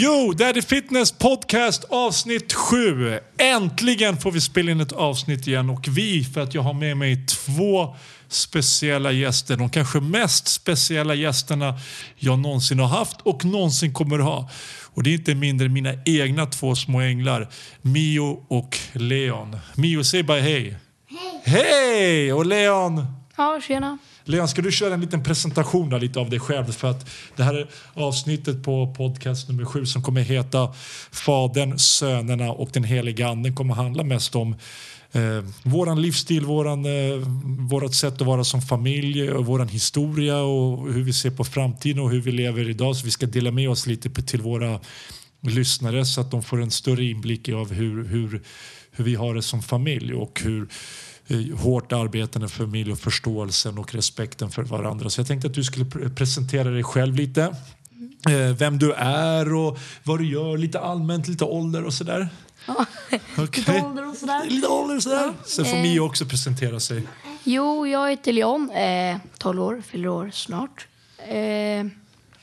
Jo, Daddy Fitness Podcast avsnitt 7. Äntligen får vi spela in ett avsnitt igen och vi för att jag har med mig två speciella gäster. De kanske mest speciella gästerna jag någonsin har haft och någonsin kommer ha. Och det är inte mindre mina egna två små änglar, Mio och Leon. Mio, säg bara hej. Hej! Hej! Och Leon? Ja, tjena. Leon, ska du köra en liten presentation där, lite av dig själv? För att det här är avsnittet på podcast nummer sju som kommer heta Fadern, Sönerna och den heliga anden kommer handla mest om eh, våran livsstil, våran, eh, vårat sätt att vara som familj, och våran historia och hur vi ser på framtiden och hur vi lever idag. Så vi ska dela med oss lite till våra lyssnare så att de får en större inblick av hur, hur, hur vi har det som familj och hur hårt arbetande familj och förståelsen och respekten för varandra. Så jag tänkte att du skulle pre- presentera dig själv lite. Eh, Vem du är och vad du gör, lite allmänt, lite ålder och sådär. Ja, Okej. Lite ålder och sådär. Lite ålder och sådär. Sen får Eh. Mio också presentera sig. Jo, jag heter Leon, eh, 12 år, fyller år snart. Eh,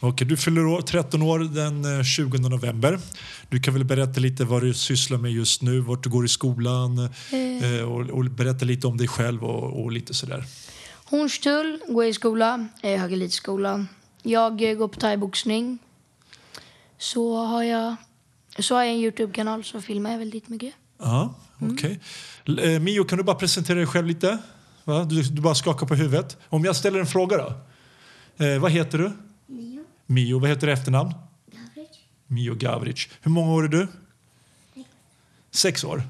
Okej, du fyller år, 13 år den eh, 20 november. Du kan väl berätta lite vad du sysslar med just nu, vart du går i skolan eh, och, och berätta lite om dig själv och, och lite sådär. Hornstull, går i skola, eh, Högelidskolan. Jag eh, går på thaiboxning. Så har jag, så har jag en Youtube-kanal så filmar jag väldigt mycket. Ja, okej. L- eh, Mio, kan du bara presentera dig själv lite? Va? Du, du bara skakar på huvudet. Om jag ställer en fråga då? Eh, vad heter du? Mio. Vad heter du efternamn? Mio Gavric. Hur många år är du? Sex år.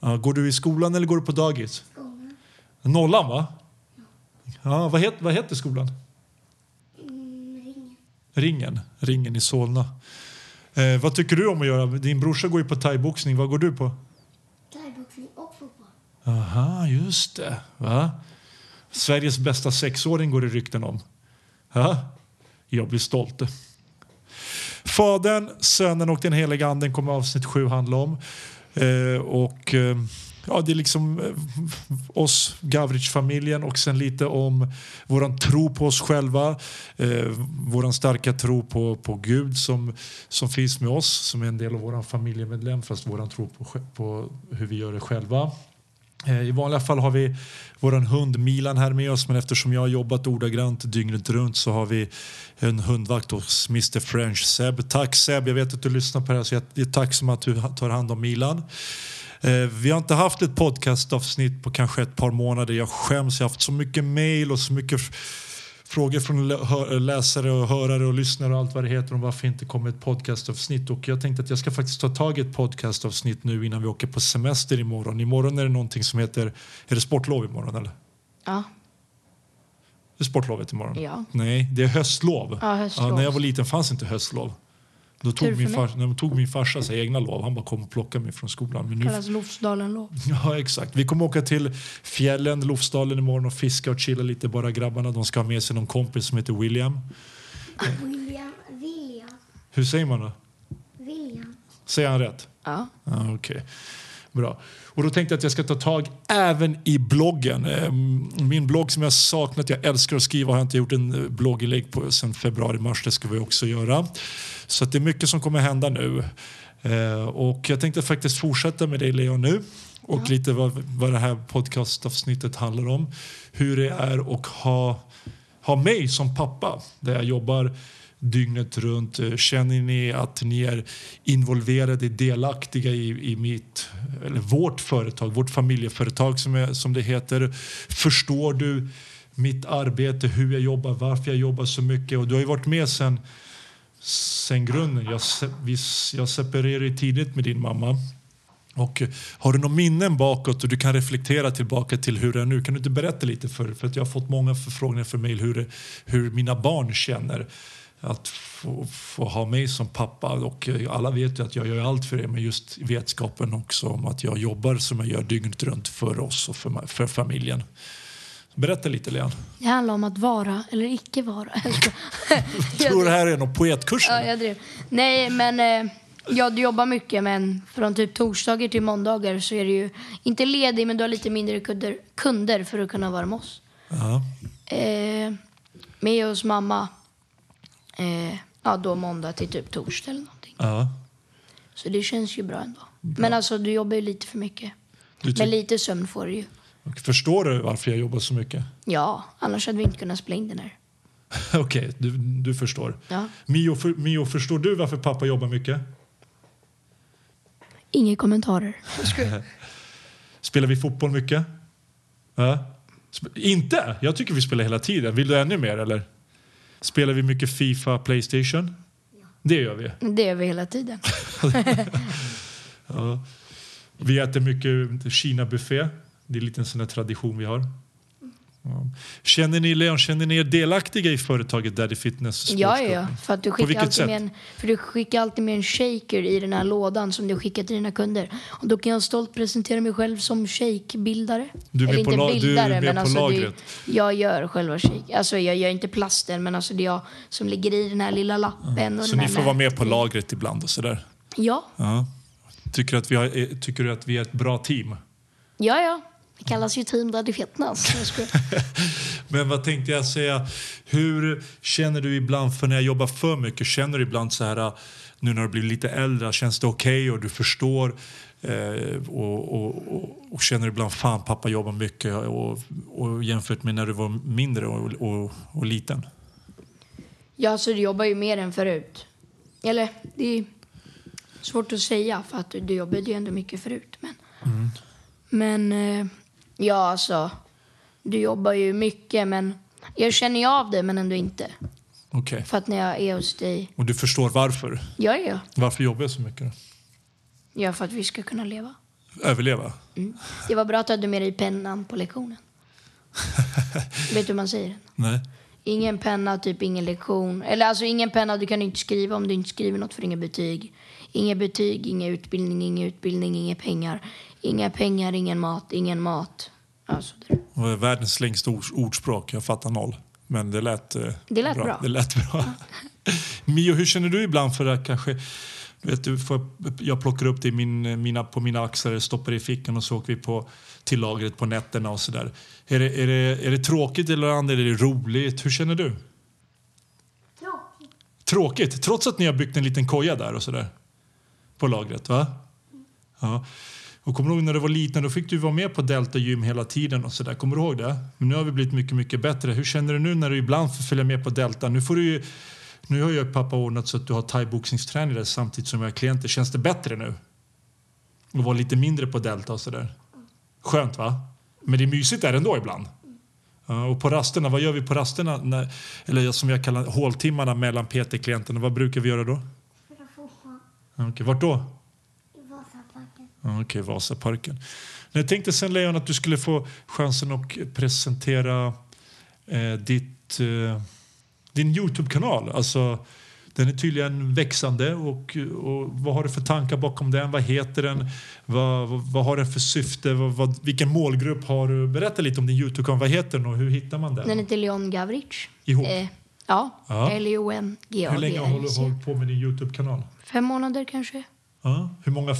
Ja, går du i skolan eller går du på dagis? Skolan. Nollan, va? Ja, vad, het, vad heter skolan? Ringen. Ringen i Solna. Eh, vad tycker du om att göra? Din brorsa går ju på thaiboxning. Vad går du på? thaiboxning och fotboll. Aha, just det. Va? Sveriges bästa sexåring går det rykten om. Ja, jag blir stolt. Fadern, Sönen och den heliga anden kommer avsnitt sju handla om. Eh, och eh, ja, det är liksom eh, oss, Gavrich-familjen och sen lite om våran tro på oss själva. Eh, våran starka tro på, på Gud som, som finns med oss, som är en del av våran familjemedlem fast våran tro på, på hur vi gör det själva. Eh, I vanliga fall har vi vår hund Milan här med oss men eftersom jag har jobbat ordagrant dygnet runt så har vi en hundvakt hos Mr French Seb. Tack Seb, jag vet att du lyssnar på det här så jag är tacksam att du tar hand om Milan. Eh, vi har inte haft ett podcastavsnitt på kanske ett par månader. Jag skäms, jag har haft så mycket mail och så mycket frågor från läsare och hörare och lyssnare och allt vad det heter om varför inte kommer ett podcastavsnitt. Och jag tänkte att jag ska faktiskt ta tag i ett podcastavsnitt nu innan vi åker på semester imorgon. Imorgon är det någonting som heter, är det sportlov imorgon eller? Ja. Det är sportlovet imorgon? Ja. Nej, det är höstlov. Ja, höstlov. när jag var liten fanns inte höstlov. Då tog min, far, när tog min farsa sig egna lov. Han bara kom och plockade mig från skolan. Men nu, Kallas Lofsdalen-lov. Ja, exakt. Vi kommer åka till fjällen, Lofsdalen imorgon och fiska och chilla lite. Bara grabbarna. De ska ha med sig någon kompis som heter William. William, William, Hur säger man då? William. Säger han rätt? Ja. Ja, okej. Bra. Och då tänkte jag att jag ska ta tag även i bloggen. Eh, Min blogg som jag saknat, jag älskar att skriva, har jag inte gjort en eh, blogginlägg på sedan februari-mars. Det ska vi också göra. Så det är mycket som kommer hända nu. Eh, Och jag tänkte faktiskt fortsätta med dig Leo nu och lite vad, vad det här podcastavsnittet handlar om. Hur det är att ha, ha mig som pappa där jag jobbar dygnet runt. Eh, känner ni att ni är involverade, delaktiga i, i mitt, eller vårt företag, vårt familjeföretag som, är, som det heter? Förstår du mitt arbete, hur jag jobbar, varför jag jobbar så mycket? Och du har ju varit med sen, sen grunden. Jag, vi, jag separerade tidigt med din mamma. Och eh, har du några minnen bakåt och du kan reflektera tillbaka till hur det är nu? Kan du inte berätta lite för, för att jag har fått många förfrågningar för mig hur, hur mina barn känner att få, få ha mig som pappa. Och eh, alla vet ju att jag gör allt för det, men just vetskapen också om att jag jobbar som jag gör dygnet runt för oss och för, för familjen. Berätta lite, Leon. Det handlar om att vara eller icke vara. Jag. Jag tror det här är någon poetkurs. Ja, jag drev. Nej, men eh, ja, du jobbar mycket, men från typ torsdagar till måndagar så är du ju inte ledig, men du har lite mindre kunder, kunder för att kunna vara med oss. Ja. Eh, med hos mamma, eh, ja då måndag till typ torsdag eller någonting. Ja. Så det känns ju bra ändå. Men alltså, du jobbar ju lite för mycket. Men lite sömn får du ju. och förstår du varför jag jobbar så mycket? Ja, annars hade vi inte kunnat spela in den här. Okej, du, du förstår. Ja. Mio, för, Mio, förstår du varför pappa jobbar mycket? Inga kommentarer. Spelar vi fotboll mycket? Ja. Sp- inte? Jag tycker vi spelar hela tiden. Vill du ännu mer eller? Spelar vi mycket Fifa, Playstation? Det gör vi. Det gör vi hela tiden. Ja. Vi äter mycket Kina-buffé. Det är lite en sån där tradition vi har. Känner ni, Leon, känner ni er delaktiga i företaget Daddy Fitness Ja, ja. För, att du På skickar alltid med en, för du skickar alltid med en shaker i den här lådan som du skickar till dina kunder. Och då kan jag stolt presentera mig själv som shakebildare. Du är Eller med på inte la- du är bildare, med på alltså lagret. Det, jag gör själva shake. Alltså jag gör inte plasten, men alltså det är jag som ligger i den här lilla lappen. Och Så ni får vara med på lagret ibland och sådär? Ja, Ja. Tycker, att vi har, eh, tycker du att vi är ett bra team? ja, ja. Det kallas ju Team Daddy Fitness. Men vad tänkte jag säga? Hur känner du ibland för när jag jobbar för mycket? Känner du ibland så här nu när du blir lite äldre, känns det okej och du förstår? Eh, och, och, och, och känner du ibland fan pappa jobbar mycket och, och jämfört med när du var mindre och, och, och liten? Ja, alltså du jobbar ju mer än förut. Eller, det är svårt att säga för att du jobbade ju ändå mycket förut. Men, men eh, ja, alltså, du jobbar ju mycket men jag känner ju av det men ändå inte. Okej. För att när jag är hos dig, Och du förstår varför? ja, ja, Varför jobbar jag så mycket? Ja, för att vi ska kunna leva. Överleva? Det var bra att du hade med dig pennan på lektionen. Vet du hur man säger? Nej. Ingen penna, typ ingen lektion. Eller alltså ingen penna, du kan inte skriva om du inte skriver något för inga betyg. Inga betyg, ingen utbildning, ingen utbildning, inga pengar. Inga pengar, ingen mat, ingen mat. Alltså, det. Världens längsta ord, ordspråk. Jag fattar noll. Men det lät, eh, Det lät bra. Det lät bra. Mio, hur känner du ibland för att kanske... Vet, du jag plockar upp det i min, mina, på mina axlar, stoppar i fickan och så åker vi på, till lagret på nätterna och sådär. Är det, är, det, är det tråkigt eller andra, är det roligt? Hur känner du? Tråkigt. Tråkigt, trots att ni har byggt en liten koja där och sådär. På lagret, va? Ja. Och kommer du ihåg när du var liten, då fick du vara med på Delta Gym hela tiden och sådär. Kommer du ihåg det? Men nu har vi blivit mycket, mycket bättre. Hur känner du nu när du ibland får följa med på Delta? Nu får du ju, nu har ju pappa ordnat så att du har thaiboxningstränare samtidigt som jag har klienter. Känns det bättre nu? Och vara lite mindre på Delta och sådär. Skönt va? Men det är mysigt där ändå ibland. Och på rasterna, vad gör vi på rasterna? När, eller som jag kallar håltimmarna mellan PT-klienterna. Vad brukar vi göra då? Okej, vart då? Vasaparken. Okej, Vasaparken. Men Jag tänkte sen Leon att du skulle få chansen att presentera eh, ditt, eh, din Youtube-kanal. Alltså, den är tydligen växande. Och, och vad har du för tankar bakom den? Vad heter den? Vad, vad, vad har den för syfte? Vad, vad, vilken målgrupp har du? Berätta lite om din Youtube-kanal. Vad heter den och hur hittar man den? Den heter Leon Gavric. Ihop? Eh, ja, Ja. L-E-O-N hur länge har du hållit på med din Youtube-kanal? Fem månader kanske. Ja. Hur många,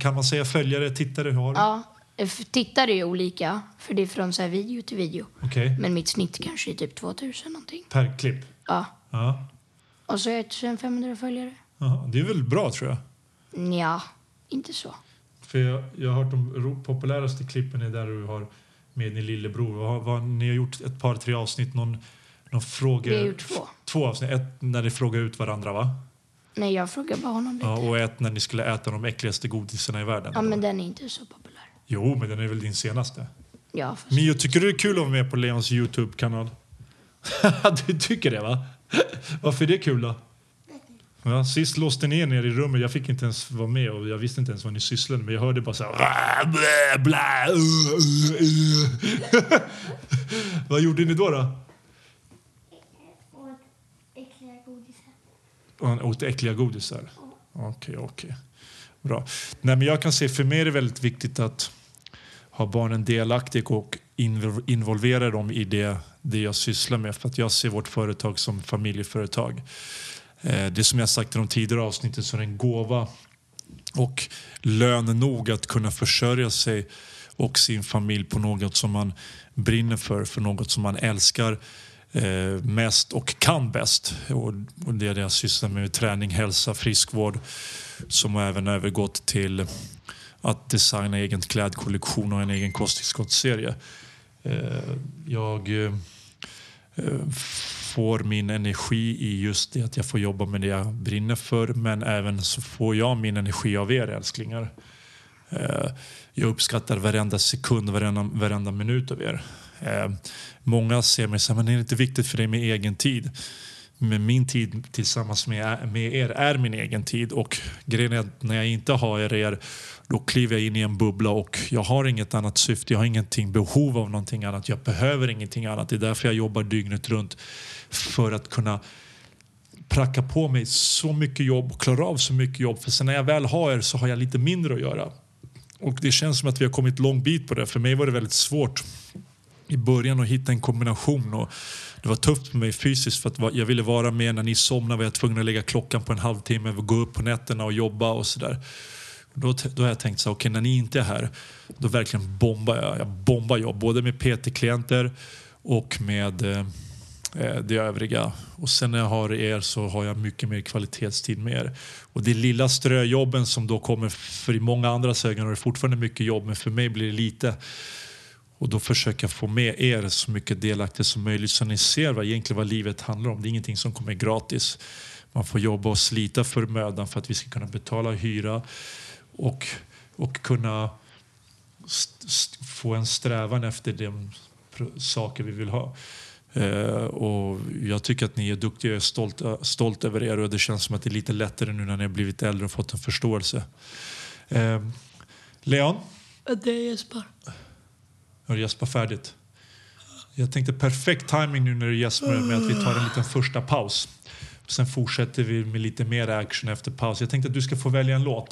kan man säga, följare, tittare har du? Ja, tittare är olika, för det är från så video till video. Okej. Men mitt snitt kanske är typ 2000 någonting. Per klipp? Ja. Ja. Och så är jag 1500 följare. Jaha, det är väl bra tror jag. Ja, inte så. För jag, jag har hört de populäraste klippen är där du har med din lillebror. Vad, vad, ni har gjort ett par, tre avsnitt, någon, någon fråga... Vi har gjort två. Två avsnitt. Ett när ni frågar ut varandra va? Nej, jag frågar bara honom lite. Ja, Ja, och ett när ni skulle äta de äckligaste godisarna i världen. men den är inte så populär. Jo, men den är väl din senaste? Ja, fast... Mio, tycker du det är kul att vara med på Leons Youtube-kanal? du tycker det va? Varför är det kul då? Ja, sist låste ni er ner i rummet. Jag fick inte ens vara med och jag visste inte ens vad ni sysslade med. Jag hörde bara så här... "Rah, blä, blä, uh, uh, uh." vad gjorde ni då? då? Och äckliga godisar. Åt äckliga godisar? Okej, okej. Bra. Nej, men jag kan se, för mig är det väldigt viktigt att ha barnen delaktiga och involvera dem i det, det jag sysslar med. För att jag ser vårt företag som familjeföretag. Eh, det som jag sagt i de tidigare avsnitten så är det en gåva och lön nog att kunna försörja sig och sin familj på något som man brinner för, för något som man älskar eh, mest och kan bäst. Och, och det är det jag sysslar med, träning, hälsa, friskvård som har även övergått till att designa egen klädkollektion och en egen kosttillskottsserie. Eh, jag eh, får min energi i just det att jag får jobba med det jag brinner för men även så får jag min energi av er älsklingar. Eh, jag uppskattar varenda sekund, varenda, varenda minut av er. Eh, många ser mig som men det är inte viktigt för dig med egen tid. Men min tid tillsammans med, med er är min egen tid och grejen är att när jag inte har er, då kliver jag in i en bubbla och jag har inget annat syfte, jag har ingenting behov av någonting annat, jag behöver ingenting annat. Det är därför jag jobbar dygnet runt för att kunna pracka på mig så mycket jobb och klara av så mycket jobb. För sen när jag väl har er så har jag lite mindre att göra. Och det känns som att vi har kommit lång bit på det. För mig var det väldigt svårt i början att hitta en kombination. Och det var tufft för mig fysiskt för att jag ville vara med när ni somnade var jag tvungen att lägga klockan på en halvtimme och gå upp på nätterna och jobba och sådär. Då, då har jag tänkt så okej okay, när ni inte är här, då verkligen bombar jag. Jag bombar jobb, både med PT-klienter och med eh, eh, det övriga. Och sen när jag har er så har jag mycket mer kvalitetstid med er. Och det lilla ströjobben som då kommer, för i många andras ögon är det fortfarande mycket jobb, men för mig blir det lite. Och då försöker jag få med er så mycket delaktigt som möjligt så ni ser vad, egentligen vad livet handlar om. Det är ingenting som kommer gratis. Man får jobba och slita för mödan för att vi ska kunna betala hyra och, och kunna få en strävan efter de saker vi vill ha. Eh, och jag tycker att ni är duktiga jag är stolt, eh, stolt över er och det känns som att det är lite lättare nu när ni har blivit äldre och fått en förståelse. Eh, Leon? Det är Jesper. Har du gäspat färdigt? Jag tänkte perfekt timing nu när du gäspar med att vi tar en liten första paus. Sen fortsätter vi med lite mer action efter paus. Jag tänkte att du ska få välja en låt.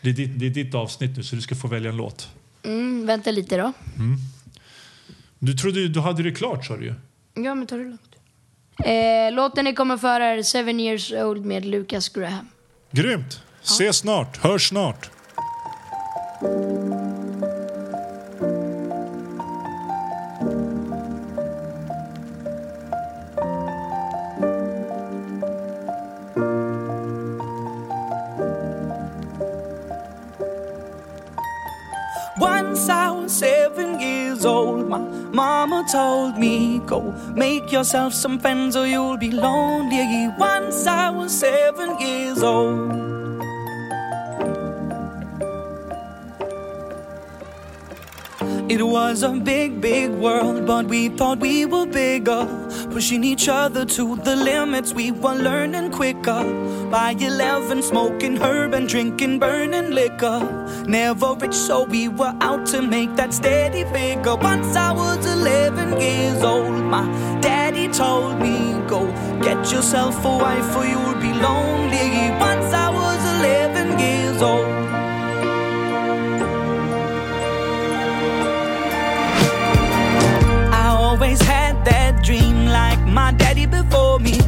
Det är ditt, det är ditt avsnitt nu så du ska få välja en låt. Mm, vänta lite då. Du trodde du hade det klart sa du ju. Ja, men ta det lugnt. Eh, låten ni kommer föra är Seven years old med Lucas Graham. Grymt! Se snart, hörs snart. Go make yourself some friends or you'll be lonely. Once I was seven years old. It was a big, big world, but we thought we were bigger. Pushing each other to the limits, we were learning quicker. By 11, smoking herb and drinking burning liquor. Never rich, so we were out to make that steady figure. Once I was 11 years old, my daddy told me, Go get yourself a wife, or you'll be lonely. Once I was 11 years old. I always had that dream like my daddy before me.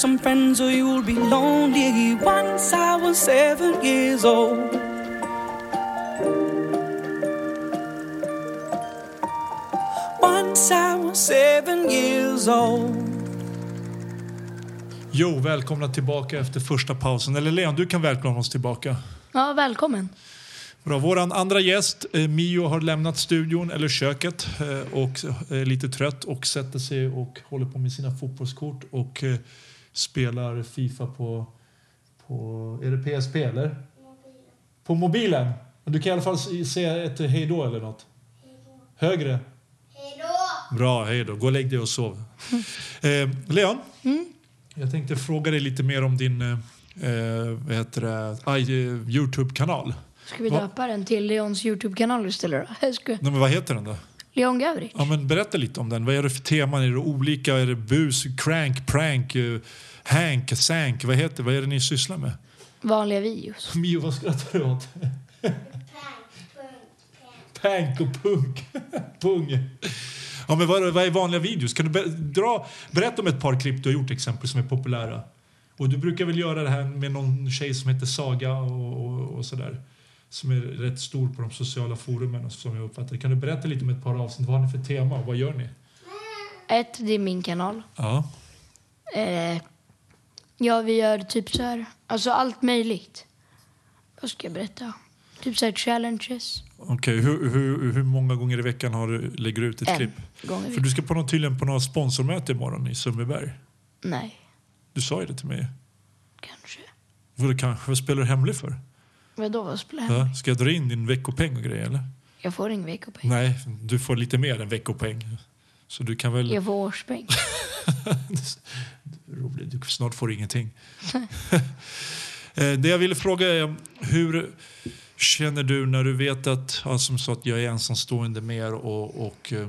some friends or you'll be lonely. Once I was seven years old. Once I was seven years old. Jo, välkomna tillbaka efter första pausen. Eller Leon, du kan välkomna oss tillbaka. Ja, välkommen. Bra. Vår andra gäst, eh, Mio, har lämnat studion, eller köket, eh, och är lite trött och sätter sig och håller på med sina fotbollskort och eh, spelar Fifa på, på är det PSP eller? På mobilen? Du kan i alla fall säga ett hej då eller något. Högre? Bra, hej då. Gå och lägg dig och sov. eh, Leon, jag tänkte fråga dig lite mer om din eh, vad heter det, aj, Youtube-kanal. Ska vi Va? döpa den till Leons Youtube-kanal istället då? Nej, men vad heter den då? Leon Gavric. Ja, men berätta lite om den. Vad är det för teman? Är det olika? Är det bus, crank, prank, eh, hank, sank? Vad heter Vad är det ni sysslar med? Vanliga videos. Mio, vad skrattar du åt? Pank och punk. Pung. Ja, men vad, vad är vanliga videos? Kan du be, dra, berätta om ett par klipp du har gjort exempel som är populära. Och du brukar väl göra det här med någon tjej som heter Saga och, och, och sådär. Som är rätt stor på de sociala forumen som jag uppfattar. Kan du berätta lite om ett par avsnitt? Vad har ni för tema och vad gör ni? Ett, det är min kanal. Ja. Eh, ja, vi gör typ så här, alltså allt möjligt. Vad ska jag berätta? Typ så här challenges. Okej, hur, hur, hur många gånger i veckan har du, lägger du ut ett En klipp? gång i För du ska på något, tydligen på något sponsormöte imorgon i Sundbyberg. Nej, Du sa ju det till mig. kanske. Vad, kanske, vad spelar du hemlig för? Vadå, vad spelar jag? Ja, ska jag dra in din veckopeng och grejer eller? Jag får ingen veckopeng. Nej, du får lite mer än veckopeng. Så du kan väl... Jag får årspeng. Roligt, du snart får du ingenting. Eh, det jag ville fråga är hur känner du när du vet att, ja, som sagt, jag är ensamstående mer och, och eh,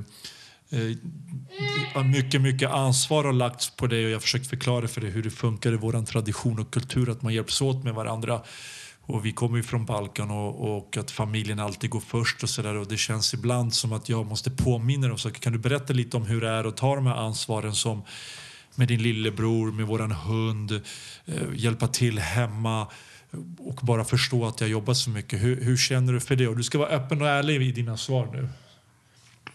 eh, mycket, mycket ansvar har lagts på dig och jag har försökt förklara för dig hur det funkar i vår tradition och kultur att man hjälps åt med varandra. Och vi kommer ju från Balkan och, och att familjen alltid går först och sådär och det känns ibland som att jag måste påminna om saker. Kan du berätta lite om hur det är att ta de här ansvaren som med din lillebror, med våran hund, eh, hjälpa till hemma, och bara förstå att jag jobbar så mycket. Hur, hur känner du för det? Och du ska vara öppen och ärlig i dina svar nu.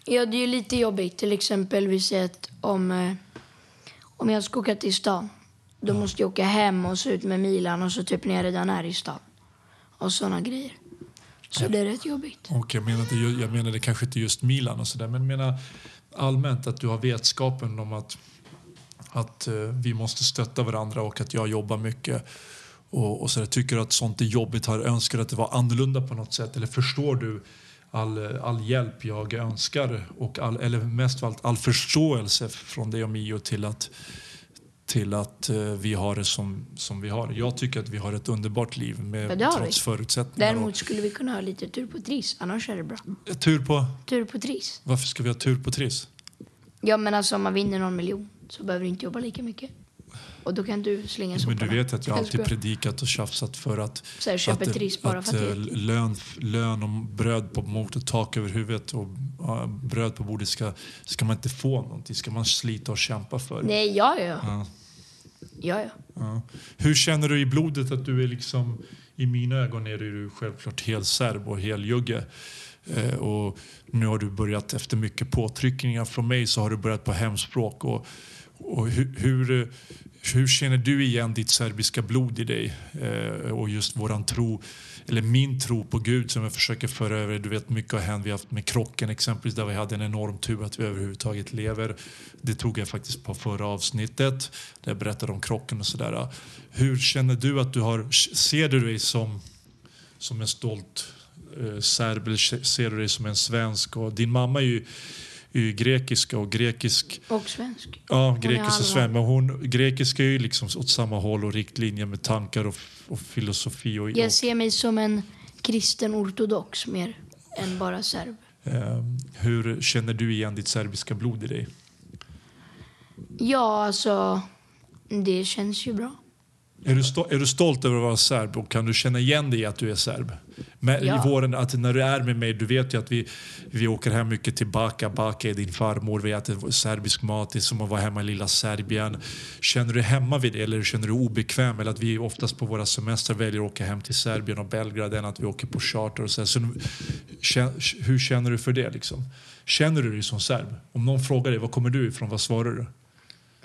Ja, det är ju lite jobbigt. Till exempel vi säger att om, eh, om jag ska åka till stan. Då måste jag åka hem och så ut med Milan och så typ när jag redan är i stan. Och sådana grejer. Så det är rätt jobbigt. Och jag menade, jag menade kanske inte just Milan och sådär, men jag menar allmänt att du har vetskapen om att, att eh, vi måste stötta varandra och att jag jobbar mycket. Och, och så där, tycker du att sånt är jobbigt? Har önskar att det var annorlunda på något sätt? Eller förstår du all, all hjälp jag önskar? Och all, eller mest av allt all förståelse från dig och Mio till att, till att eh, vi har det som, som vi har. Jag tycker att vi har ett underbart liv med, Ja, trots vi. förutsättningar. Däremot skulle vi kunna ha lite tur på Triss. Annars är det bra. och, tur på, Tur på Triss. varför ska vi ha tur på Triss? Ja, men alltså om man vinner någon miljon så behöver du inte jobba lika mycket. Och då kan du slänga Men soporna. du vet att jag alltid predikat och tjafsat för att, Så här, köp att, ett bara att för att eh, lön, lön och bröd på bordet och tak över huvudet och ja, bröd på bordet ska, ska man inte få någonting. ska man slita och kämpa för. Nej, ja, ja. Ja. Ja, ja. Ja. Hur känner du i blodet att du är liksom, i mina ögon är du självklart helserb och heljugge. Eh, och nu har du börjat efter mycket påtryckningar från mig så har du börjat på hemspråk. Och, och hur, hur, eh, hur känner du igen ditt serbiska blod i dig? Eh, och just våran tro, eller min tro på Gud som jag försöker föra över. Du vet mycket har hänt. Vi har haft med krocken exempelvis där vi hade en enorm tur att vi överhuvudtaget lever. Det tog jag faktiskt på förra avsnittet där jag berättade om krocken och sådär. Hur känner du att du har, ser du dig som, som en stolt eh, serb eller ser du dig som en svensk? Och din mamma är ju, ju grekiska och grekisk Och svensk. Ja, grekisk och svensk. Men hon, grekiska är ju liksom åt samma håll och riktlinjer med tankar och, och filosofi. Och, Jag ser mig som en kristen ortodox mer än bara serb. eh, hur känner du igen ditt serbiska blod i dig? Ja, alltså, det känns ju bra. Är du, sto- är du stolt över att vara serb och kan du känna igen dig i att du är serb? Men Ja. I våren, att när du är med mig, du vet ju att vi, vi åker hem mycket tillbaka. Baka är din farmor, vi äter serbisk mat, det är som att vara hemma i lilla Serbien. Känner du hemma vid det eller känner du obekväm? Eller att vi oftast på våra semestrar väljer att åka hem till Serbien och Belgrad än att vi åker på charter och så. så hur känner du för det liksom? Känner du dig som serb? Om någon frågar dig, var kommer du ifrån? Vad svarar du?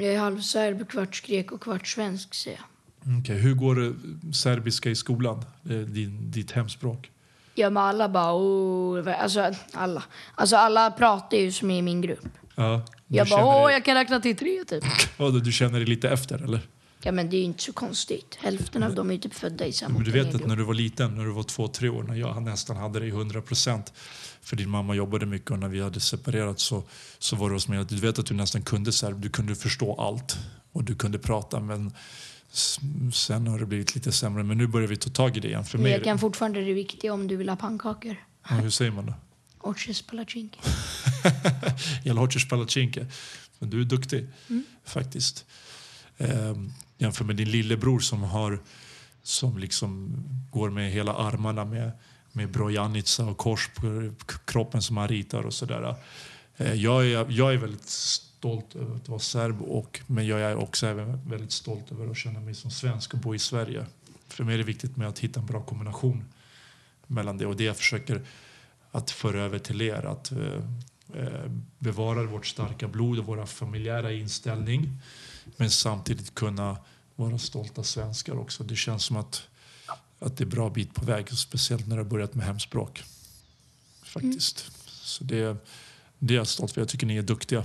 Jag är halvserb, kvarts grek och kvarts svensk, säger jag. Okej, Hur går det serbiska i skolan? Är Din, ditt hemspråk? Ja, men alla bara... Oh, alltså, alla. Alltså, alla pratar ju som i min grupp. Ja, Jag bara, åh, dig- jag kan räkna till tre, typ. Vadå, du känner dig lite efter eller? Ja, men det är ju inte så konstigt. Hälften av dem är ju typ födda i samma Men du vet att när du var liten, när du var två, tre år, när jag nästan hade dig 100 procent för din mamma jobbade mycket och när vi hade separerat så, så var det hos mig att du vet att du nästan kunde serb, du kunde förstå allt och du kunde prata men sen har det blivit lite sämre. Men nu börjar vi ta tag i det igen. För mig är jag kan det, fortfarande det viktiga om du vill ha pannkakor. ja, hur säger man då? Orches palacinki. Jag hoćeš palacinke. Men du är duktig Mm. faktiskt. Ehm, jämför med din lillebror som har som liksom går med hela armarna med, med brojanica och kors på kroppen som han ritar och sådär. Eh, jag, är, jag är väldigt stolt över att vara serb och, men jag är också även väldigt stolt över att känna mig som svensk och bo i Sverige. För mig är det viktigt med att hitta en bra kombination mellan det och det jag försöker att föra över till er. Att eh, eh, bevara vårt starka blod och våra familjära inställning men samtidigt kunna vara stolta svenskar också. Det känns som att, att det är bra bit på väg, speciellt när du har börjat med hemspråk. Faktiskt. Så det, det är jag stolt för. Jag tycker ni är duktiga.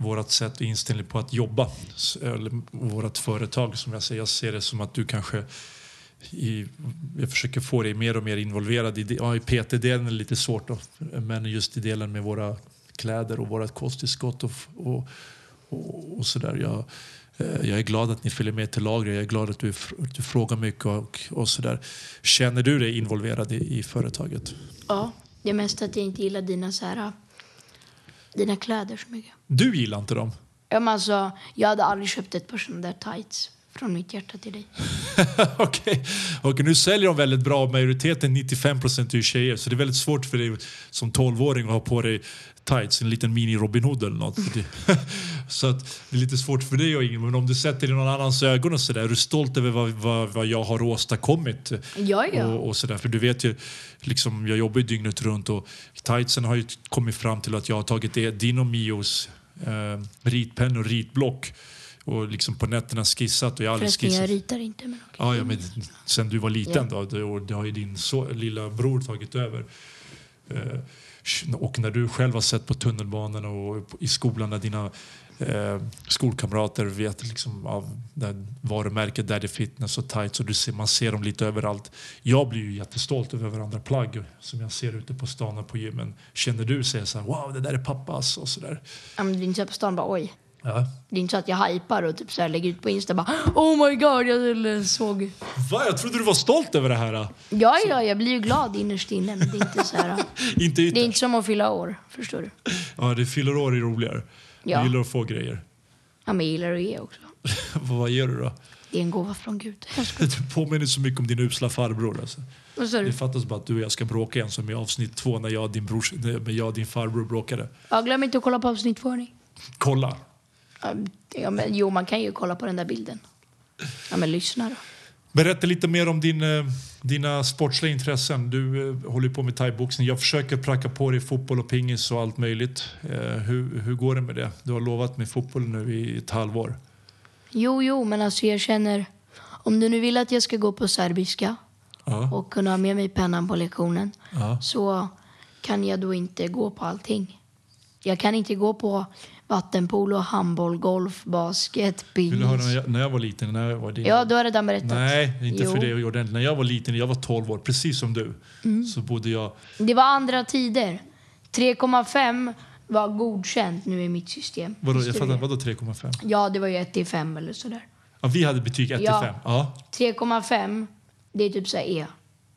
vårat sätt och inställning på att jobba. vårt Eller företag som jag säger. Jag ser det som att du kanske i, jag försöker få dig mer och mer involverad i, ja, i PT-delen är det lite svårt då, men just i delen med våra kläder och vårat kosttillskott och, och, och, och sådär. Jag, eh, jag är glad att ni följer med till lagret. Jag är glad att du, att du frågar mycket och, och sådär. Känner du dig involverad i, i företaget? Ja, det är mest att jag inte gillar dina, så här, dina kläder så mycket. Du gillar inte dem? Ja, men alltså, jag hade aldrig köpt ett par sådana där tights från mitt hjärta till dig. Okej, Okej, nu säljer de väldigt bra. Majoriteten, 95% är ju tjejer. Så det är väldigt svårt för dig som 12-åring att ha på dig tights, en liten mini-Robin Hood eller något. Det- så att det är lite svårt för dig och Ingrid. Men om du sätter det i någon annans ögon och sådär. Är du stolt över vad, vad, vad jag har åstadkommit? Ja, ja. Och, och sådär. För du vet ju, liksom, jag jobbar ju dygnet runt och tightsen har ju kommit fram till att jag har tagit din och Mios eh, ritpenn och ritblock och liksom på nätterna skissat. Och jag aldrig Förresten, skissat. jag ritar inte. Men Ja, ja, men sen du var liten Ja. då, och det har ju din så, lilla bror tagit över. Eh, och när du själv har sett på tunnelbanan och i skolan när dina eh, skolkamrater vet liksom av det varumärket Daddy Fitness och tights och du ser, man ser dem lite överallt. Jag blir ju jättestolt över andra plagg som jag ser ute på stan och på gymmen. Känner du sig så här, wow det där är pappas och sådär? Ja, men det är inte så på stan bara oj. Ja. Det är inte så att jag hypar och typ så här lägger ut på Insta bara oh my god jag såg. Va? Jag trodde du var stolt över det här. Ja, ja, jag blir ju glad innerst inne men det är inte så här. Inte Det är inte som att fylla år, förstår du? Ja, det fyller år är roligare. Ja. Jag gillar att få grejer. Ja, men jag gillar att ge också. Vad gör du då? Det är en gåva från Gud. Du påminner så mycket om din usla farbror. Alltså. Det fattas bara att du och jag ska bråka igen som i avsnitt två när jag och din, brors, när jag och din farbror bråkade. Ja, glöm inte att kolla på avsnitt två hörni. Kolla! Ja, men, jo, man kan ju kolla på den där bilden. Ja, men lyssna då. Berätta lite mer om din, eh, dina sportsliga intressen. Du eh, håller på med thaiboxning. Jag försöker pracka på dig fotboll och pingis och allt möjligt. Eh, hur, hur går det med det? Du har lovat mig fotboll nu i ett halvår. Jo, jo, men alltså jag känner... Om du nu vill att jag ska gå på serbiska Ja. och kunna ha med mig pennan på lektionen Ja. så kan jag då inte gå på allting. Jag kan inte gå på vattenpolo, handboll, golf, basket, Vill du höra när jag, när jag var liten? När jag var din Ja, du har redan berättat. Nej, inte Jo. för det jag gjorde. När jag var liten, jag var 12 år, precis som du, Mm. så bodde jag... Det var andra tider. 3,5 var godkänt nu i mitt system. Vadå, jag fattar, det? vadå 3,5? Ja, det var ju 1 till 5 eller sådär. Ja, vi hade betyg 1 till Ja. 5. Ja. 3,5, det är typ så E.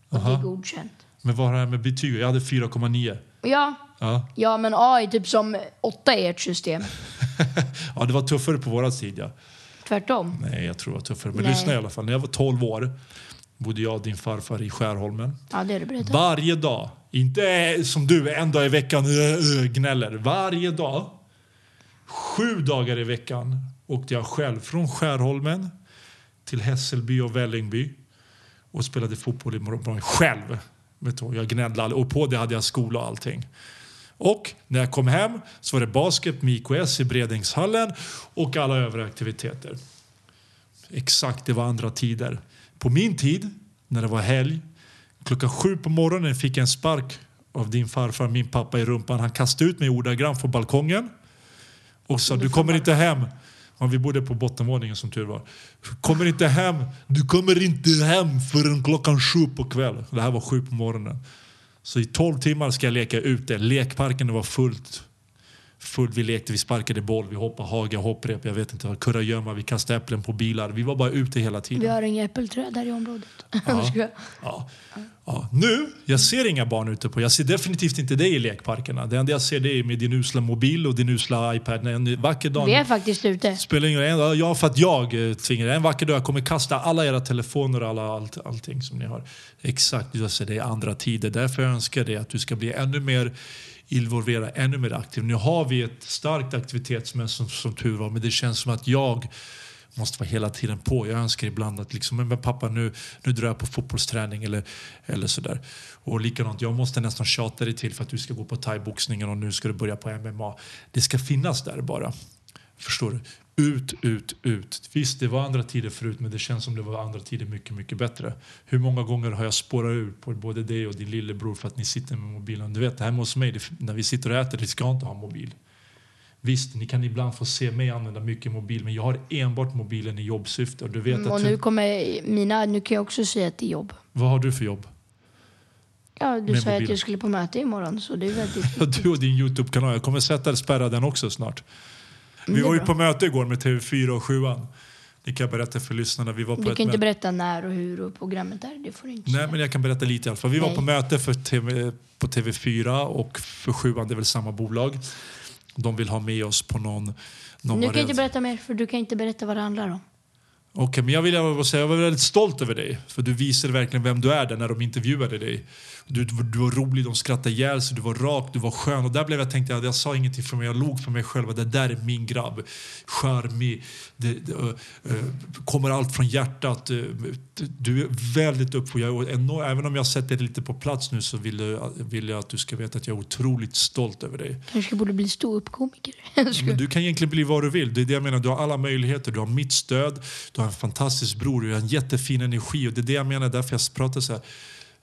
Och det Aha. är godkänt. Men vad har det här med betyg? Jag hade 4,9. Ja, Ja. ja, men A är typ som 8 i ert system. ja, det var tuffare på våra tid. Ja. Tvärtom. Nej, jag tror det var tuffare. Men Nej. lyssna i alla fall. När jag var 12 år bodde jag och din farfar i Skärholmen. Ja, det du berättat. Varje dag, inte som du en dag i veckan gnäller. Varje dag, sju dagar i veckan åkte jag själv från Skärholmen till Hässelby och Vällingby och spelade fotboll i morgon själv. Vet du, jag gnällde aldrig. och på det hade jag skola och allting. Och när jag kom hem så var det basket med IKS i Bredängshallen och alla övriga aktiviteter. Exakt, det var andra tider. På min tid, när det var helg, klockan sju på morgonen fick jag en spark av din farfar, min pappa, i rumpan. Han kastade ut mig ordagrant från balkongen och sa du kommer inte hem. Ja, vi bodde på bottenvåningen som tur var. Kommer inte hem. Du kommer inte hem förrän klockan sju på kvällen. Det här var sju på morgonen. Så i 12 timmar ska jag leka ute. Lekparken var fullt. Full, vi lekte, vi sparkade boll, vi hoppade haga, hopprep, jag vet inte vad, kurragömma, vi kastade äpplen på bilar. Vi var bara ute hela tiden. Vi har inga äppelträd här i området. Ja. Ja. Ja. Nu, jag ser inga barn ute på, jag ser definitivt inte dig i lekparkerna. Det enda jag ser dig med din usla mobil och din usla iPad. En vacker dag. Vi är faktiskt ute. Spelar ingen roll. Ja, för att jag eh, tvingar En vacker dag jag kommer kasta alla era telefoner och alla, allt, allting som ni har. Exakt, jag ser det är andra tider. Därför önskar jag dig att du ska bli ännu mer involvera ännu mer aktivt. Nu har vi ett starkt aktivitetsmönster som, som tur var, men det känns som att jag måste vara hela tiden på. Jag önskar ibland att liksom, men pappa nu, nu drar jag på fotbollsträning eller, eller sådär. Och likadant, jag måste nästan tjata dig till för att du ska gå på thaiboxningen och nu ska du börja på MMA. Det ska finnas där bara. Förstår du? Ut, ut, ut. Visst, det var andra tider förut men det känns som det var andra tider mycket, mycket bättre. Hur många gånger har jag spårat ur på både dig och din lillebror för att ni sitter med mobilen? Du vet, hemma hos mig, det, när vi sitter och äter, vi ska inte ha mobil. Visst, ni kan ibland få se mig använda mycket mobil men jag har enbart mobilen i jobbsyfte. Och, du vet Mm, och att nu kommer mina, nu kan jag också säga att det är jobb. Vad har du för jobb? Ja, du sa att jag skulle på möte imorgon så det är väldigt... Du och din Youtube-kanal. Jag kommer sätta spärra den också snart. Mm, Vi var ju på möte igår med TV4 och 7 Det kan jag berätta för lyssnarna. Vi var på Du kan inte berätta när och hur och programmet är. Det får du inte Nej, säga. men jag kan berätta lite i alla fall. Vi var Nej. på möte för TV, på TV4 och för 7 det är väl samma bolag. De vill ha med oss på någon... någon var kan inte berätta mer för du kan inte berätta vad det handlar om. Okej, men jag vill bara säga jag var väldigt stolt över dig. För du visade verkligen vem du är där när de intervjuade dig. Du, du, var rolig, de skrattade ihjäl sig, du var rak, du var skön. Och där blev jag tänkte jag, jag sa ingenting för mig, jag log för mig själv. Det där är min grabb. Charmig, det, det, ö, kommer allt från hjärtat. Du är väldigt uppfostrad. Enorm- Även om jag sätter dig lite på plats nu så vill jag, vill jag att du ska veta att jag är otroligt stolt över dig. Kanske borde bli ståuppkomiker. Men du kan egentligen bli vad du vill. Det är det jag menar. Du har alla möjligheter. Du har mitt stöd. Du har en fantastisk bror. Du har en jättefin energi. Och det är det jag menar. Därför jag pratar så här.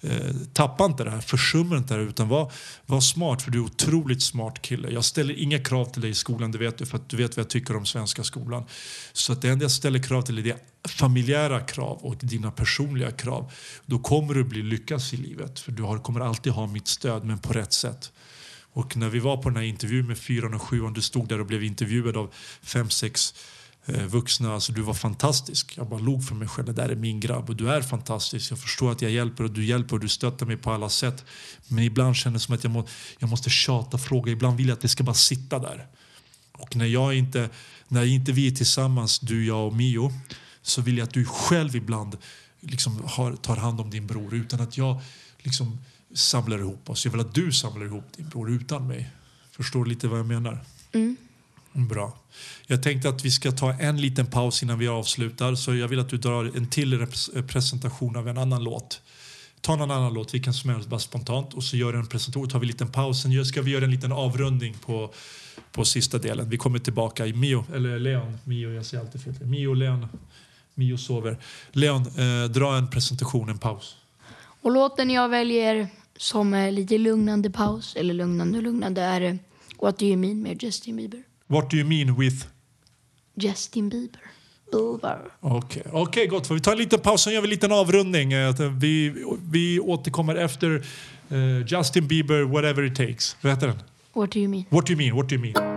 Eh, tappa inte det här. Försumma inte det här. Utan var, var smart. För du är otroligt smart kille. Jag ställer inga krav till dig i skolan. Det vet du. För att du vet vad jag tycker om svenska skolan. Så att det enda jag ställer krav till dig är familjära krav och dina personliga krav. Då kommer du bli lyckas i livet. För du har, kommer alltid ha mitt stöd. Men på rätt sätt. Och när vi var på den här intervjun med fyran och sjuan, du stod där och blev intervjuad av fem, sex eh, Eh, vuxna. Alltså, du var fantastisk. Jag bara log för mig själv. Det där är min grabb och du är fantastisk. Jag förstår att jag hjälper och du hjälper och du stöttar mig på alla sätt. Men ibland känner det som att jag, må, jag måste tjata fråga. Ibland vill jag att det ska bara sitta där. Och när, jag inte, när inte vi är tillsammans, du, jag och Mio, så vill jag att du själv ibland liksom har, tar hand om din bror utan att jag liksom samlar ihop oss. Jag vill att du samlar ihop din bror utan mig. Förstår du lite vad jag menar? Mm. Bra. Jag tänkte att vi ska ta en liten paus innan vi avslutar. Så jag vill att du drar en till eh, presentation av en annan låt. Ta någon annan låt, vilken som helst, bara spontant. Och så gör en presentation, tar vi en liten paus. Sen ska vi göra en liten avrundning på, på sista delen. Vi kommer tillbaka i Mio, eller Leon. Mio, jag säger alltid fel. Mio, Leon. Mio sover. Leon, eh, dra en presentation, en paus. Och låten jag väljer som är lite lugnande paus, eller lugnande och lugnande, är What Do You Mean med Justin Bieber. What do you mean with? Justin Bieber. Bieber. Okej, okay. gott. Får vi ta en liten paus och gör vi en liten avrundning. Eh, att Vi, vi återkommer efter eh, Justin Bieber, Whatever It Takes. Vad heter den? What Do You Mean? What do you mean? What do you mean?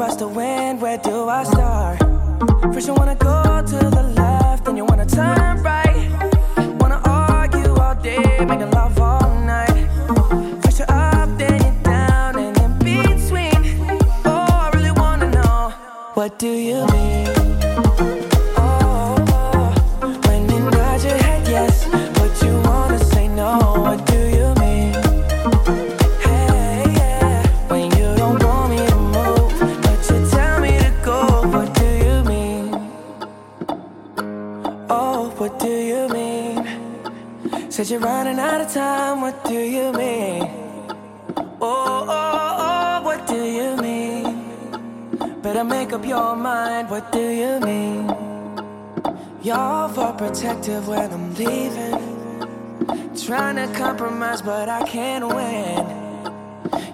Us to win. Where do I start? First you wanna Better make up your mind, what do you mean? You're overprotective when I'm leaving. Trying to compromise, but I can't win.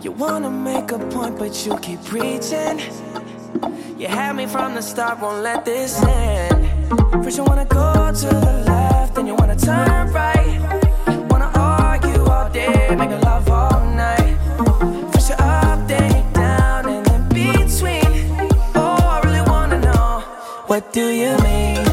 You wanna make a point, but you keep preaching. You had me from the start, won't let this end. First you wanna go to the left, then you wanna turn right. Wanna argue all day, make love all night. What do you mean?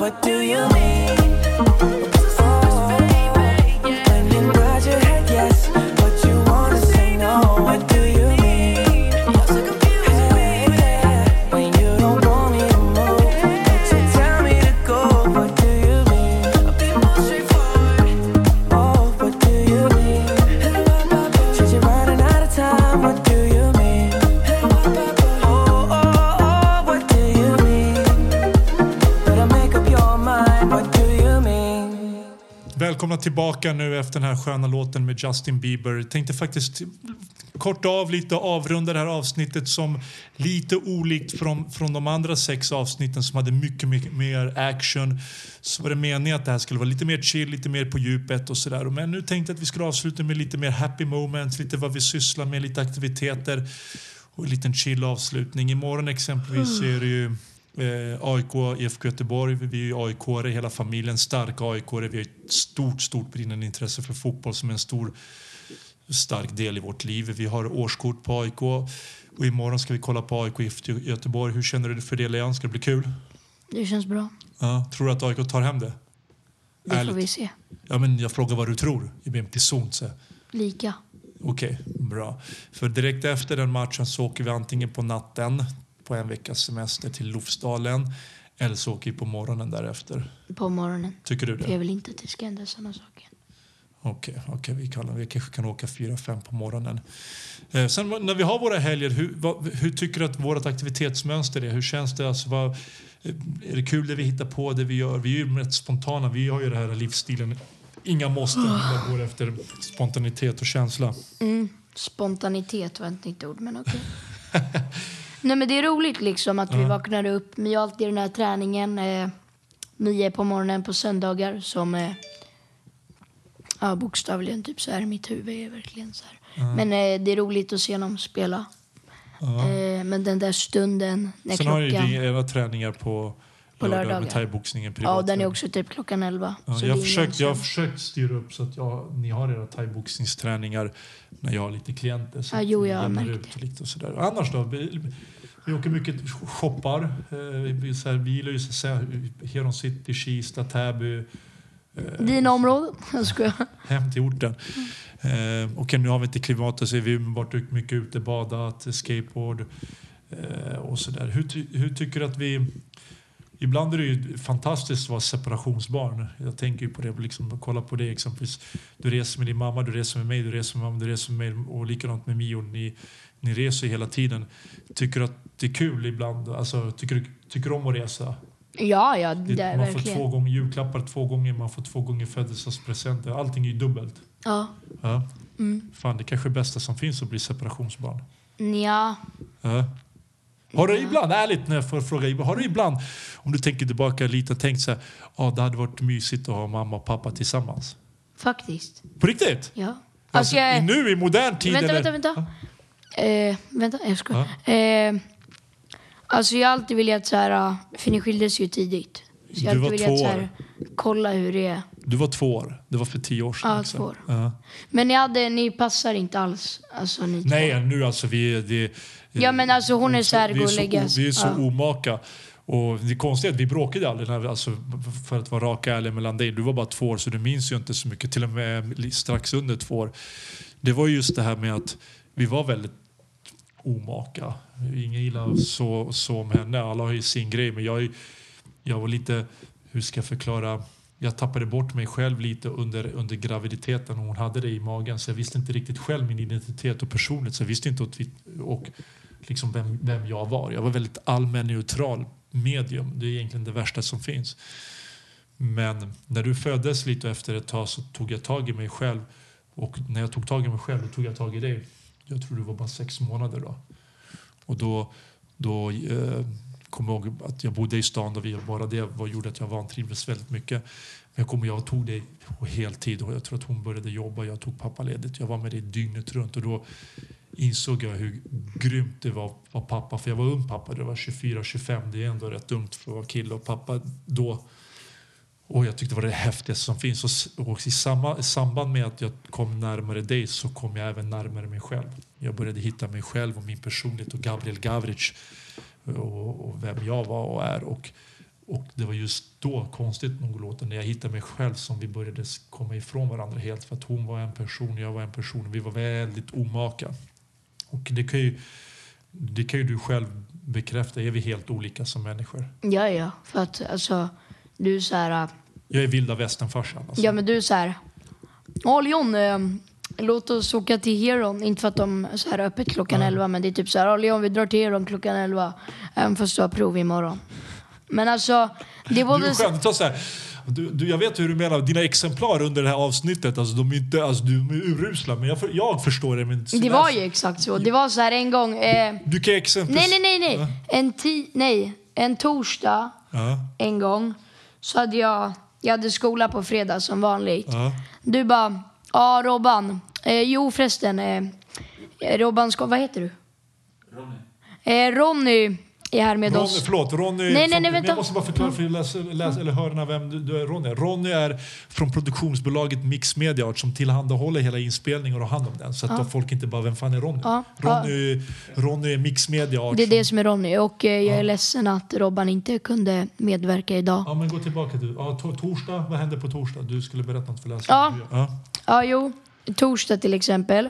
What do you mean? Välkomna tillbaka nu efter den här sköna låten med Justin Bieber. Tänkte faktiskt korta av lite och avrunda det här avsnittet som lite olikt från, från de andra sex avsnitten som hade mycket, mycket mer action. Så var det meningen att det här skulle vara lite mer chill, lite mer på djupet och sådär. Men nu tänkte jag att vi skulle avsluta med lite mer happy moments, lite vad vi sysslar med, lite aktiviteter och en liten chill avslutning. Imorgon exempelvis så är det ju Eh, AIK, IFK Göteborg, vi är ju aik hela familjen, starka aik Vi har ett stort, stort brinnande intresse för fotboll som är en stor, stark del i vårt liv. Vi har årskort på AIK och imorgon ska vi kolla på AIK IFK Göteborg. Hur känner du för det Leon? Ska det bli kul? Det känns bra. Ja, tror du att AIK tar hem det? Det får Ärligt. vi se. Ja, men jag frågar vad du tror. Jag ber till zon. så. Lika. Okej, bra. För direkt efter den matchen så åker vi antingen på natten på en veckas semester till Lofsdalen eller så åker vi på morgonen därefter. På morgonen. Tycker du För det? jag vill inte att det ska hända sådana saker. Okej, okej, vi, kan, vi kanske kan åka 4-5 på morgonen. Eh, sen när vi har våra helger, hur, vad, hur tycker du att vårt aktivitetsmönster är? Hur känns det? Alltså, vad, eh, är det kul det vi hittar på, det vi gör? Vi är ju rätt spontana. Vi har ju den här livsstilen. Inga måsten, vi går efter spontanitet och känsla. Mm. Spontanitet var inte mitt ord, men okej. Nej, men det är roligt liksom att vi vaknar upp. Vi har alltid den här träningen eh, nio på morgonen på söndagar som eh, ja, bokstavligen typ så här. Mitt huvud är verkligen så här. Men eh, det är roligt att se dem spela. Eh, men den där stunden när Sen har ju klockan... ni era träningar på, På lördagar lördagar. med thaiboxningen privat. Ja, den är också typ klockan elva. Ja, så jag, har det försökt, jag har försökt styra upp så att jag, ni har era thaiboxningsträningar när jag har lite klienter. Så Ja, jo, jag har märkt ut lite och sådär. Annars då? Vi, vi åker mycket shoppar. Eh, Vi, så här, vi gillar ju så här, Heron City, Kista, Täby. eh, Dina områden? Jag skojar. hem till orten. Eh, och nu har vi inte klimatet så vi har varit mycket ute, badat, skateboard eh, och sådär. Hur, ty, hur tycker du att vi... Ibland är det ju fantastiskt att vara separationsbarn. Jag tänker ju på det, liksom, kolla på det exempelvis. Du reser med din mamma, du reser med mig, du reser med mamma, du reser med mig och likadant med Mio. Ni, ni reser hela tiden. Tycker du att det är kul ibland? Alltså, tycker tycker du om att resa? Ja, ja, det Det, man får verkligen. två gånger julklappar två gånger, man får två gånger födelsedagspresenter. Allting är ju dubbelt. Ja. Ja. Mm. Fan, det kanske är bästa som finns att bli separationsbarn. Ja. Ja. Har du ibland, ärligt när jag får fråga, har du ibland, om du tänker tillbaka lite, tänkt så här, ah, det hade varit mysigt att ha mamma och pappa tillsammans? Faktiskt. På riktigt? Ja. Alltså, jag- i- nu i modern tid? Vänta, eller? vänta, vänta. Eh, vänta, jag skojar. Eh, Alltså jag har alltid velat så här, för ni skildes ju tidigt. Så jag har Du alltid velat två så här, kolla hur det är. Du var två år. Det var för tio år sedan. Ja, två år. Ja. Men ni, hade, ni passar inte alls, alltså ni två. Nej, nu alltså vi... Det, Ja men alltså hon är så här vi är så, gullig. o- vi är så ja. omaka. Och det är att vi bråkade aldrig, när alltså, för att vara raka ärlig mellan dig. Du var bara två år så du minns ju inte så mycket. Till och med li- strax under två år. Det var just det här med att vi var väldigt omaka. Ingen gillar så, så om henne. Alla har ju sin grej. Men jag, jag var lite, hur ska jag förklara? Jag tappade bort mig själv lite under, under graviditeten. Hon hade det i magen. Så jag visste inte riktigt själv min identitet och personlighet. Så jag visste inte vi, och liksom vem, vem jag var. Jag var väldigt allmän neutral medium. Det är egentligen det värsta som finns. Men när du föddes lite efter ett tag så tog jag tag i mig själv. Och när jag tog tag i mig själv tog jag tag i dig. Jag tror du var bara sex månader då. Och då, då eh, kom jag ihåg att jag bodde i stan och vi, bara det var, gjorde att jag vantrivdes väldigt mycket. Men jag kommer jag tog dig på heltid och jag tror att hon började jobba. Jag tog pappaledigt. Jag var med dig dygnet runt och då insåg jag hur grymt det var att vara pappa. För jag var ung pappa, det var 24-25. Det är ändå rätt ungt för att vara kille och pappa då. Och jag tyckte det var det häftigaste som finns. Och, och i, samma, i samband med att jag kom närmare dig så kom jag även närmare mig själv. Jag började hitta mig själv och min personlighet och Gabriel Gavric och, och vem jag var och är. Och, och det var just då, konstigt nog låten när jag hittade mig själv som vi började komma ifrån varandra helt. För att hon var en person, jag var en person. Vi var väldigt omaka. Och det kan ju, det kan ju du själv bekräfta. Är vi helt olika som människor? Ja, ja. För att alltså, du är så här... Jag är vilda västern-farsan. Alltså. Ja, men du är så här... Ja, Leon, eh, låt oss åka till Heron. Inte för att de är så här öppet klockan 11, men det är typ så här, ja, Leon, vi drar till Heron klockan 11. Även fast du har prov imorgon. Men alltså, det var är väl... skön. Ta så här. Du, du, jag vet hur du menar. Dina exemplar under det här avsnittet, alltså, de är inte, alltså, de är urusla. Men jag, för, jag förstår det. Men Det var ju exakt så. Det var så här en gång... Eh, Du kan exempel... nej, nej, nej, nej. En, ti- nej. en torsdag Ja, en gång så hade jag, jag hade skola på fredag som vanligt. ja. Du bara, ja Robban, eh, jo förresten, eh, Robban ska, vad heter du? Ronny. Eh, Ronny är här med Ronny, oss. förlåt, Ronny... Nej, nej, nej, vänta. Jag måste bara förklara för läs, läs, eller hörarna vem du, du är. Ronny. Ronny är från produktionsbolaget Mix Media Art som tillhandahåller hela inspelningen och har hand om den. Så att Ja. folk inte bara, vem fan är Ronny? Ja, Ronny, Ronny är Mix Media Art. Det är som- det som är Ronny och eh, jag är ledsen att Robban inte kunde medverka idag. Ja, men gå tillbaka till... Ja, to, torsdag, vad hände på torsdag? Du skulle berätta något för läsarna. Ja. ja. Ja, jo. Torsdag till exempel.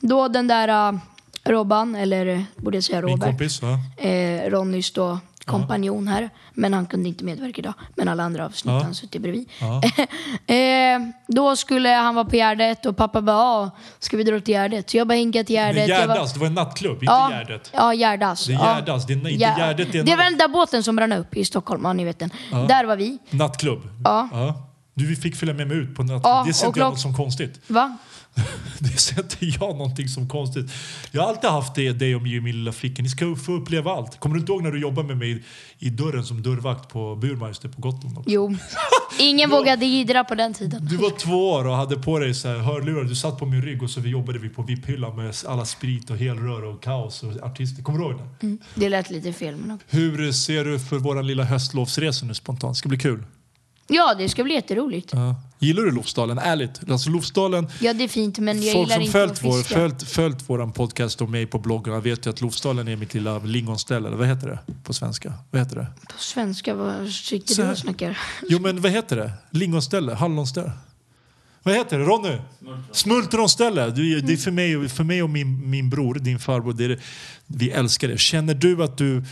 Då den där uh, Robban, eller borde jag säga Min Robert. kompis. Ja. eh, Ronnys då kompanjon här. Men han kunde inte medverka idag. Men alla andra avsnitt Ja. han suttit bredvid. Ja. eh, då skulle han vara på Gärdet och pappa bara, ja, ska vi dra till Gärdet? Så jag bara hinkade till Gärdet. Jag var- Gärdas, det var en nattklubb, inte ja, Gärdet. Ja, Gärdas. Det är ja. Gärdas, det är inte Ja. Gärdet. Det är, Det väl den där båten som brann upp i Stockholm, ja ni vet den. Ja. Där var vi. nattklubb. Ja. Du fick följa med mig ut på nattklubb. Ja, det ser inte jag något som konstigt. Va? Det ser inte jag någonting som konstigt. Jag har alltid haft det, dig och mig i lilla ficka. Ni ska få uppleva allt. Kommer du inte ihåg när du jobbade med mig i dörren som dörrvakt på Burmeister på Gotland? Också? Jo. Ingen vågade jiddra på den tiden. Du var två år och hade på dig så här hörlurar. Du satt på min rygg och så vi jobbade vi på VIP-hyllan med alla sprit och helrör och kaos och artister. Kommer du ihåg det? Mm. Det lät lite fel. Men... Hur ser du för vår lilla höstlovsresa nu spontant? Ska bli kul. Ja, det ska bli jätteroligt. Ja. Gillar du Lofsdalen? Ärligt. Alltså Lofsdalen, Ja, det är fint, men jag folk gillar som inte följt, vår, följt, följt våran podcast och mig på bloggen vet ju att Lofsdalen är mitt lilla lingonställe. Eller vad heter det på svenska? Vad heter det? På svenska, vad sitter Så du och snackar? Jo men vad heter det? Lingonställe? Hallonställe? Vad heter det? Ronny? Smultronställe. Du, det är för mig, för mig och min, min bror, din farbror, det är, vi älskar det. Känner du att du...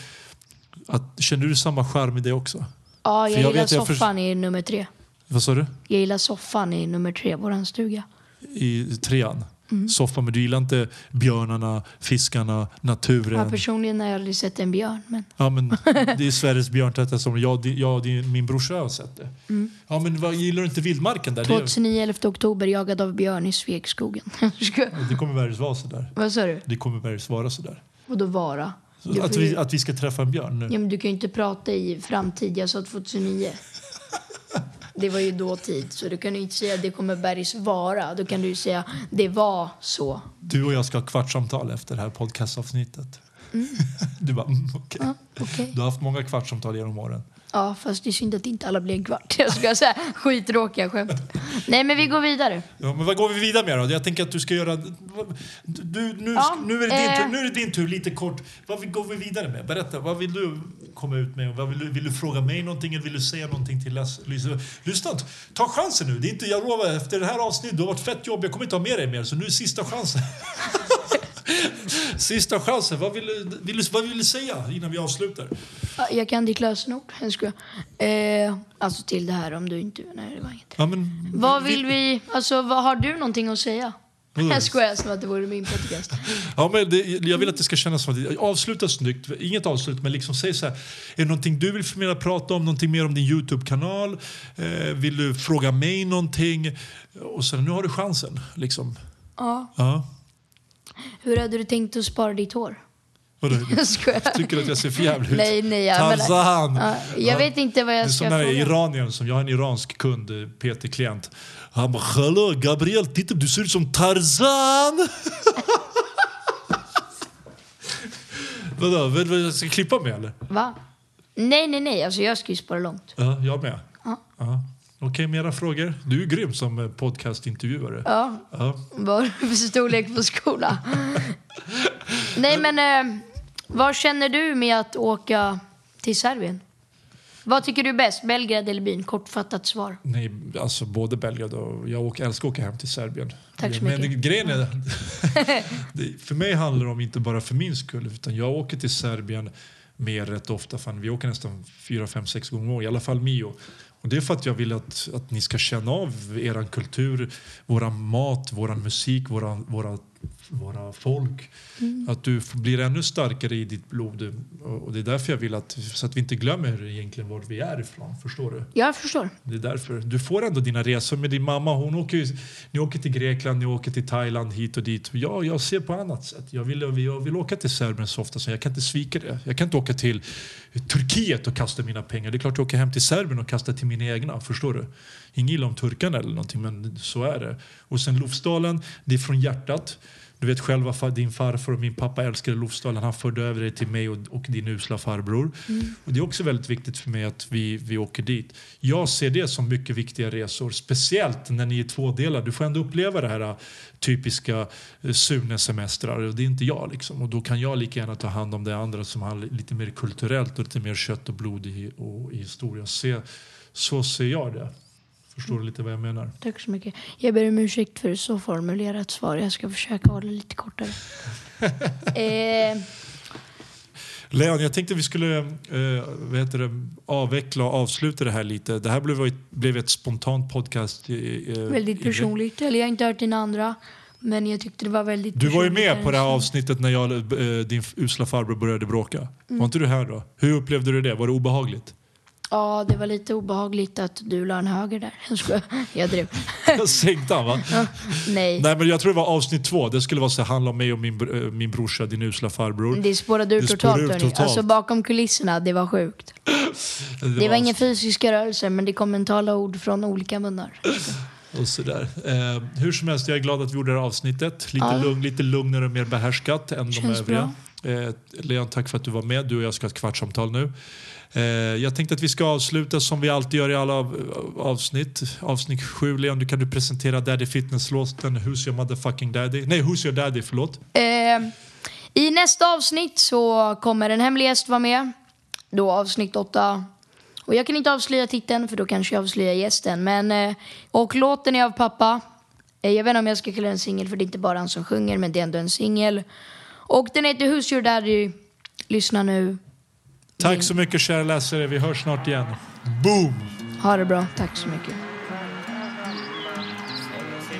Att, känner du samma charm i det också? Ja, jag, jag gillar vet, jag soffan i nummer tre. Vad sa du? Jag gillar soffan i nummer tre, våran stuga. I trean? Mm. Soffa, men du gillar inte björnarna, fiskarna, naturen? Ja, personligen har jag aldrig sett en björn, men Ja, men det är Sveriges björntätaste område. Jag, jag, min brorsa har sett det. Mm. Ja, men vad, gillar du inte vildmarken där? Det, 2009, 11 oktober, jagad av björn i Svegskogen. det kommer bergs vara sådär. Vad sa du? Det kommer bergs vara sådär. Och då vara? Du Att vi, att vi ska träffa en björn nu. Ja, men du kan ju inte prata i framtid. Jag sa 2009. Det var ju dåtid, så du kan ju inte säga det kommer bergs vara. Då kan du ju säga det var så. Du och jag ska ha kvartssamtal efter det här podcastavsnittet. Du bara, mm, okej. Ja, okej. Du har haft många kvartssamtal genom åren. Ja, fast det är synd att inte alla blir en kvart. Jag ska säga skittråkiga skämt. Nej, men vi går vidare. Ja, men vad går vi vidare med då? Jag tänker att du ska göra... Du, nu, Ja, nu, är det din eh. tur, nu är det din tur, lite kort. Vad går vi vidare med? Berätta, vad vill du komma ut med? Vad vill, du, vill du fråga mig någonting eller vill du säga någonting till? Lyssna, lyssna ta chansen nu. Det är inte, jag lovar, efter det här avsnittet, du har varit fett jobb, jag kommer inte ha med dig mer, så nu är sista chansen. sista chansen. Vad vill, du, vill, du, vad vill du säga innan vi avslutar? Ja, Jag kan ditt lösenord. Jag skojar. Eh, alltså till det här om du inte... Nej, det var inget. Ja, men, Vad vill vi... Alltså, vad har du någonting att säga? Vadå? Jag skojar som att det vore min podcast. Ja, men det, jag vill att det ska kännas som att avsluta snyggt. Inget avslut, men liksom säg så här. Är det någonting du vill förmedla, prata om? Någonting mer om din Youtube-kanal? Eh, vill du fråga mig någonting? Och sen, nu har du chansen. Liksom. Ja. Ja. Hur hade du tänkt att spara ditt hår? Vadå? Jag. Tycker att jag ser för jävlig ut? Nej, nej. Jag, Tarzan! Ja, jag vet inte vad Det är jag ska som den här fråga. iraniern som jag har en iransk kund, eh, PT-klient. Han bara “Hallå Gabriel, titta du ser ut som Tarzan!” Vadå, vill du jag ska klippa mig eller? Va? Nej, nej, nej. Alltså, jag ska ju spara långt. Ja, jag med. Ja. Okej, mera frågor? Du är grym som eh, podcastintervjuare. Ja. Ja. Vad för storlek på skola? Nej, men eh, vad känner du med att åka till Serbien? Vad tycker du är bäst? Belgrad eller Wien? Kortfattat svar. Nej, alltså både Belgrad och... Jag åker, älskar att åka hem till Serbien. Tack så Men mycket. grejen är... det, för mig handlar det om inte bara för min skull, utan jag åker till Serbien mer rätt ofta. Fan, vi åker nästan fyra, fem, sex gånger om året, i alla fall Mio. Och det är för att jag vill att, att ni ska känna av er kultur, vår mat, vår musik, våra, våra, våra folk. Mm. Att du blir ännu starkare i ditt blod. Och det är därför jag vill att, så att vi inte glömmer egentligen var vi är ifrån. Förstår du? Jag förstår. Det är därför. Du får ändå dina resor med din mamma. Hon åker, ni åker till Grekland, ni åker till Thailand, hit och dit. Ja, jag ser på annat sätt. Jag vill, jag vill åka till Serbien så ofta så jag kan inte svika det. Jag kan inte åka till Turkiet och kasta mina pengar. Det är klart jag åker hem till Serbien och kastar till mina egna. Förstår du? Inget illa om turkarna eller någonting, men så är det. Och sen Lofsdalen, det är från hjärtat. Du vet själva fa- din farfar och min pappa älskade Lofsdalen. Han förde över det till mig och, och din usla farbror. Mm. Och det är också väldigt viktigt för mig att vi, vi åker dit. Jag ser det som mycket viktiga resor. Speciellt när ni är tvådelar. Du får ändå uppleva det här äh, typiska äh, Sune-semestrar. Och det är inte jag. Liksom. Och då kan jag lika gärna ta hand om det andra som handlar lite mer kulturellt och lite mer kött och blod i, och, i historia. Se, så ser jag det. Förstår du lite vad jag menar? Tack så mycket. Jag ber om ursäkt för ett så formulerat svar. Jag ska försöka hålla lite kortare. eh, Leon, jag tänkte vi skulle eh, vad heter det, avveckla och avsluta det här lite. Det här blev, blev ett spontant podcast. i- eh, väldigt i- personligt. Eller jag har inte hört dina andra. Men jag tyckte det var väldigt Du var ju med på det här avsnittet när jag, eh, din usla farbror började bråka. Var inte du här då? Hur upplevde du det? Var det obehagligt? Ja, det var lite obehagligt att du la en höger där. Jag. Jag drev. Jag sänkte han va? Ja, nej. Nej men jag tror det var avsnitt två. Det skulle vara så handla om mig och min, eh, min brorsa, din usla farbror. Det spårade ur Det spårade totalt. ur hörni. totalt. Alltså bakom kulisserna, det var sjukt. Det var inga fysiska rörelser, men det kom mentala ord från olika munnar. Och sådär. Eh, hur som helst, jag är glad att vi gjorde det här avsnittet. Lite, Ja. lugn, lite lugnare och mer behärskat än de Känns övriga. Eh, Leon, tack för att du var med. Du och jag ska ha ett kvartssamtal nu. Eh, jag tänkte att vi ska avsluta som vi alltid gör i alla av, avsnitt. Avsnitt sju, Leon, du kan du presentera Daddy Fitness-låten Who's your motherfucking daddy? Nej, Who's your daddy, förlåt. Eh, I nästa avsnitt så kommer en hemlig gäst vara med. Då avsnitt åtta. Och jag kan inte avslöja titeln för då kanske jag avslöjar gästen. Men, eh, och låten är av pappa. Eh, jag vet inte om jag ska kalla den singel för det är inte bara han som sjunger men det är ändå en singel. Och den heter Who's your daddy? Lyssna nu. Tack så mycket kära läsare, vi hörs snart igen. Boom! Ha det bra. Tack så mycket.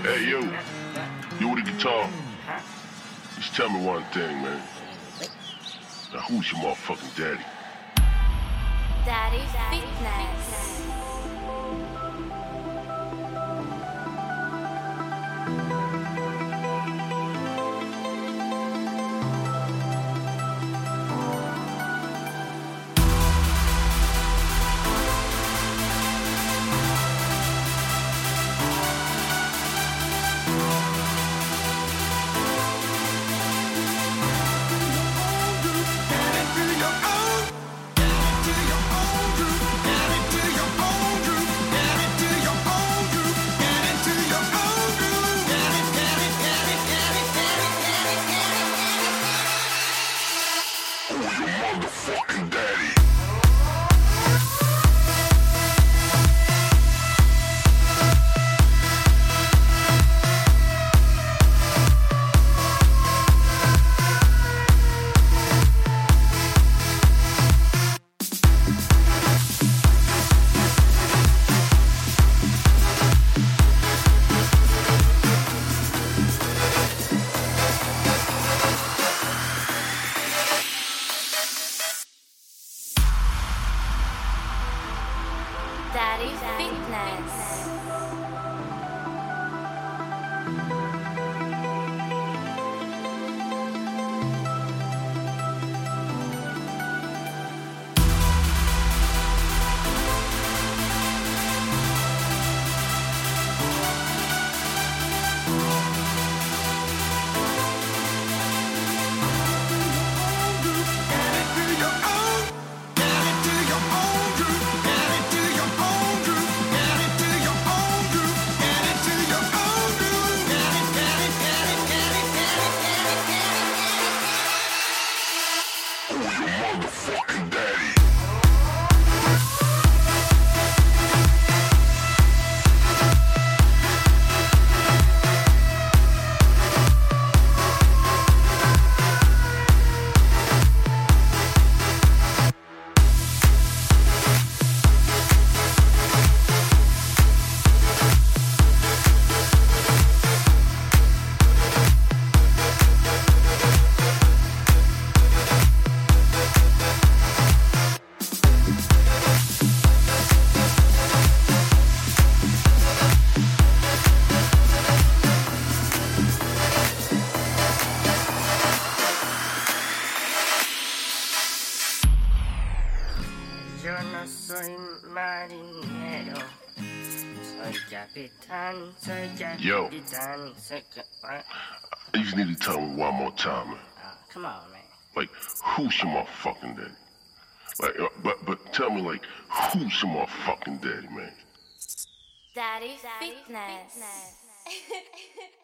Hey, yo. You with the guitar? Just tell me one thing, man. Now, who's your motherfucking daddy? Daddy Fitness. Yo. capitán, soy ca- what? I just need to tell me one more time, man. Oh, come on, man. Like, who's your motherfucking daddy? Like, uh, but but tell me, like, who's your motherfucking daddy, man? Daddy Fitness.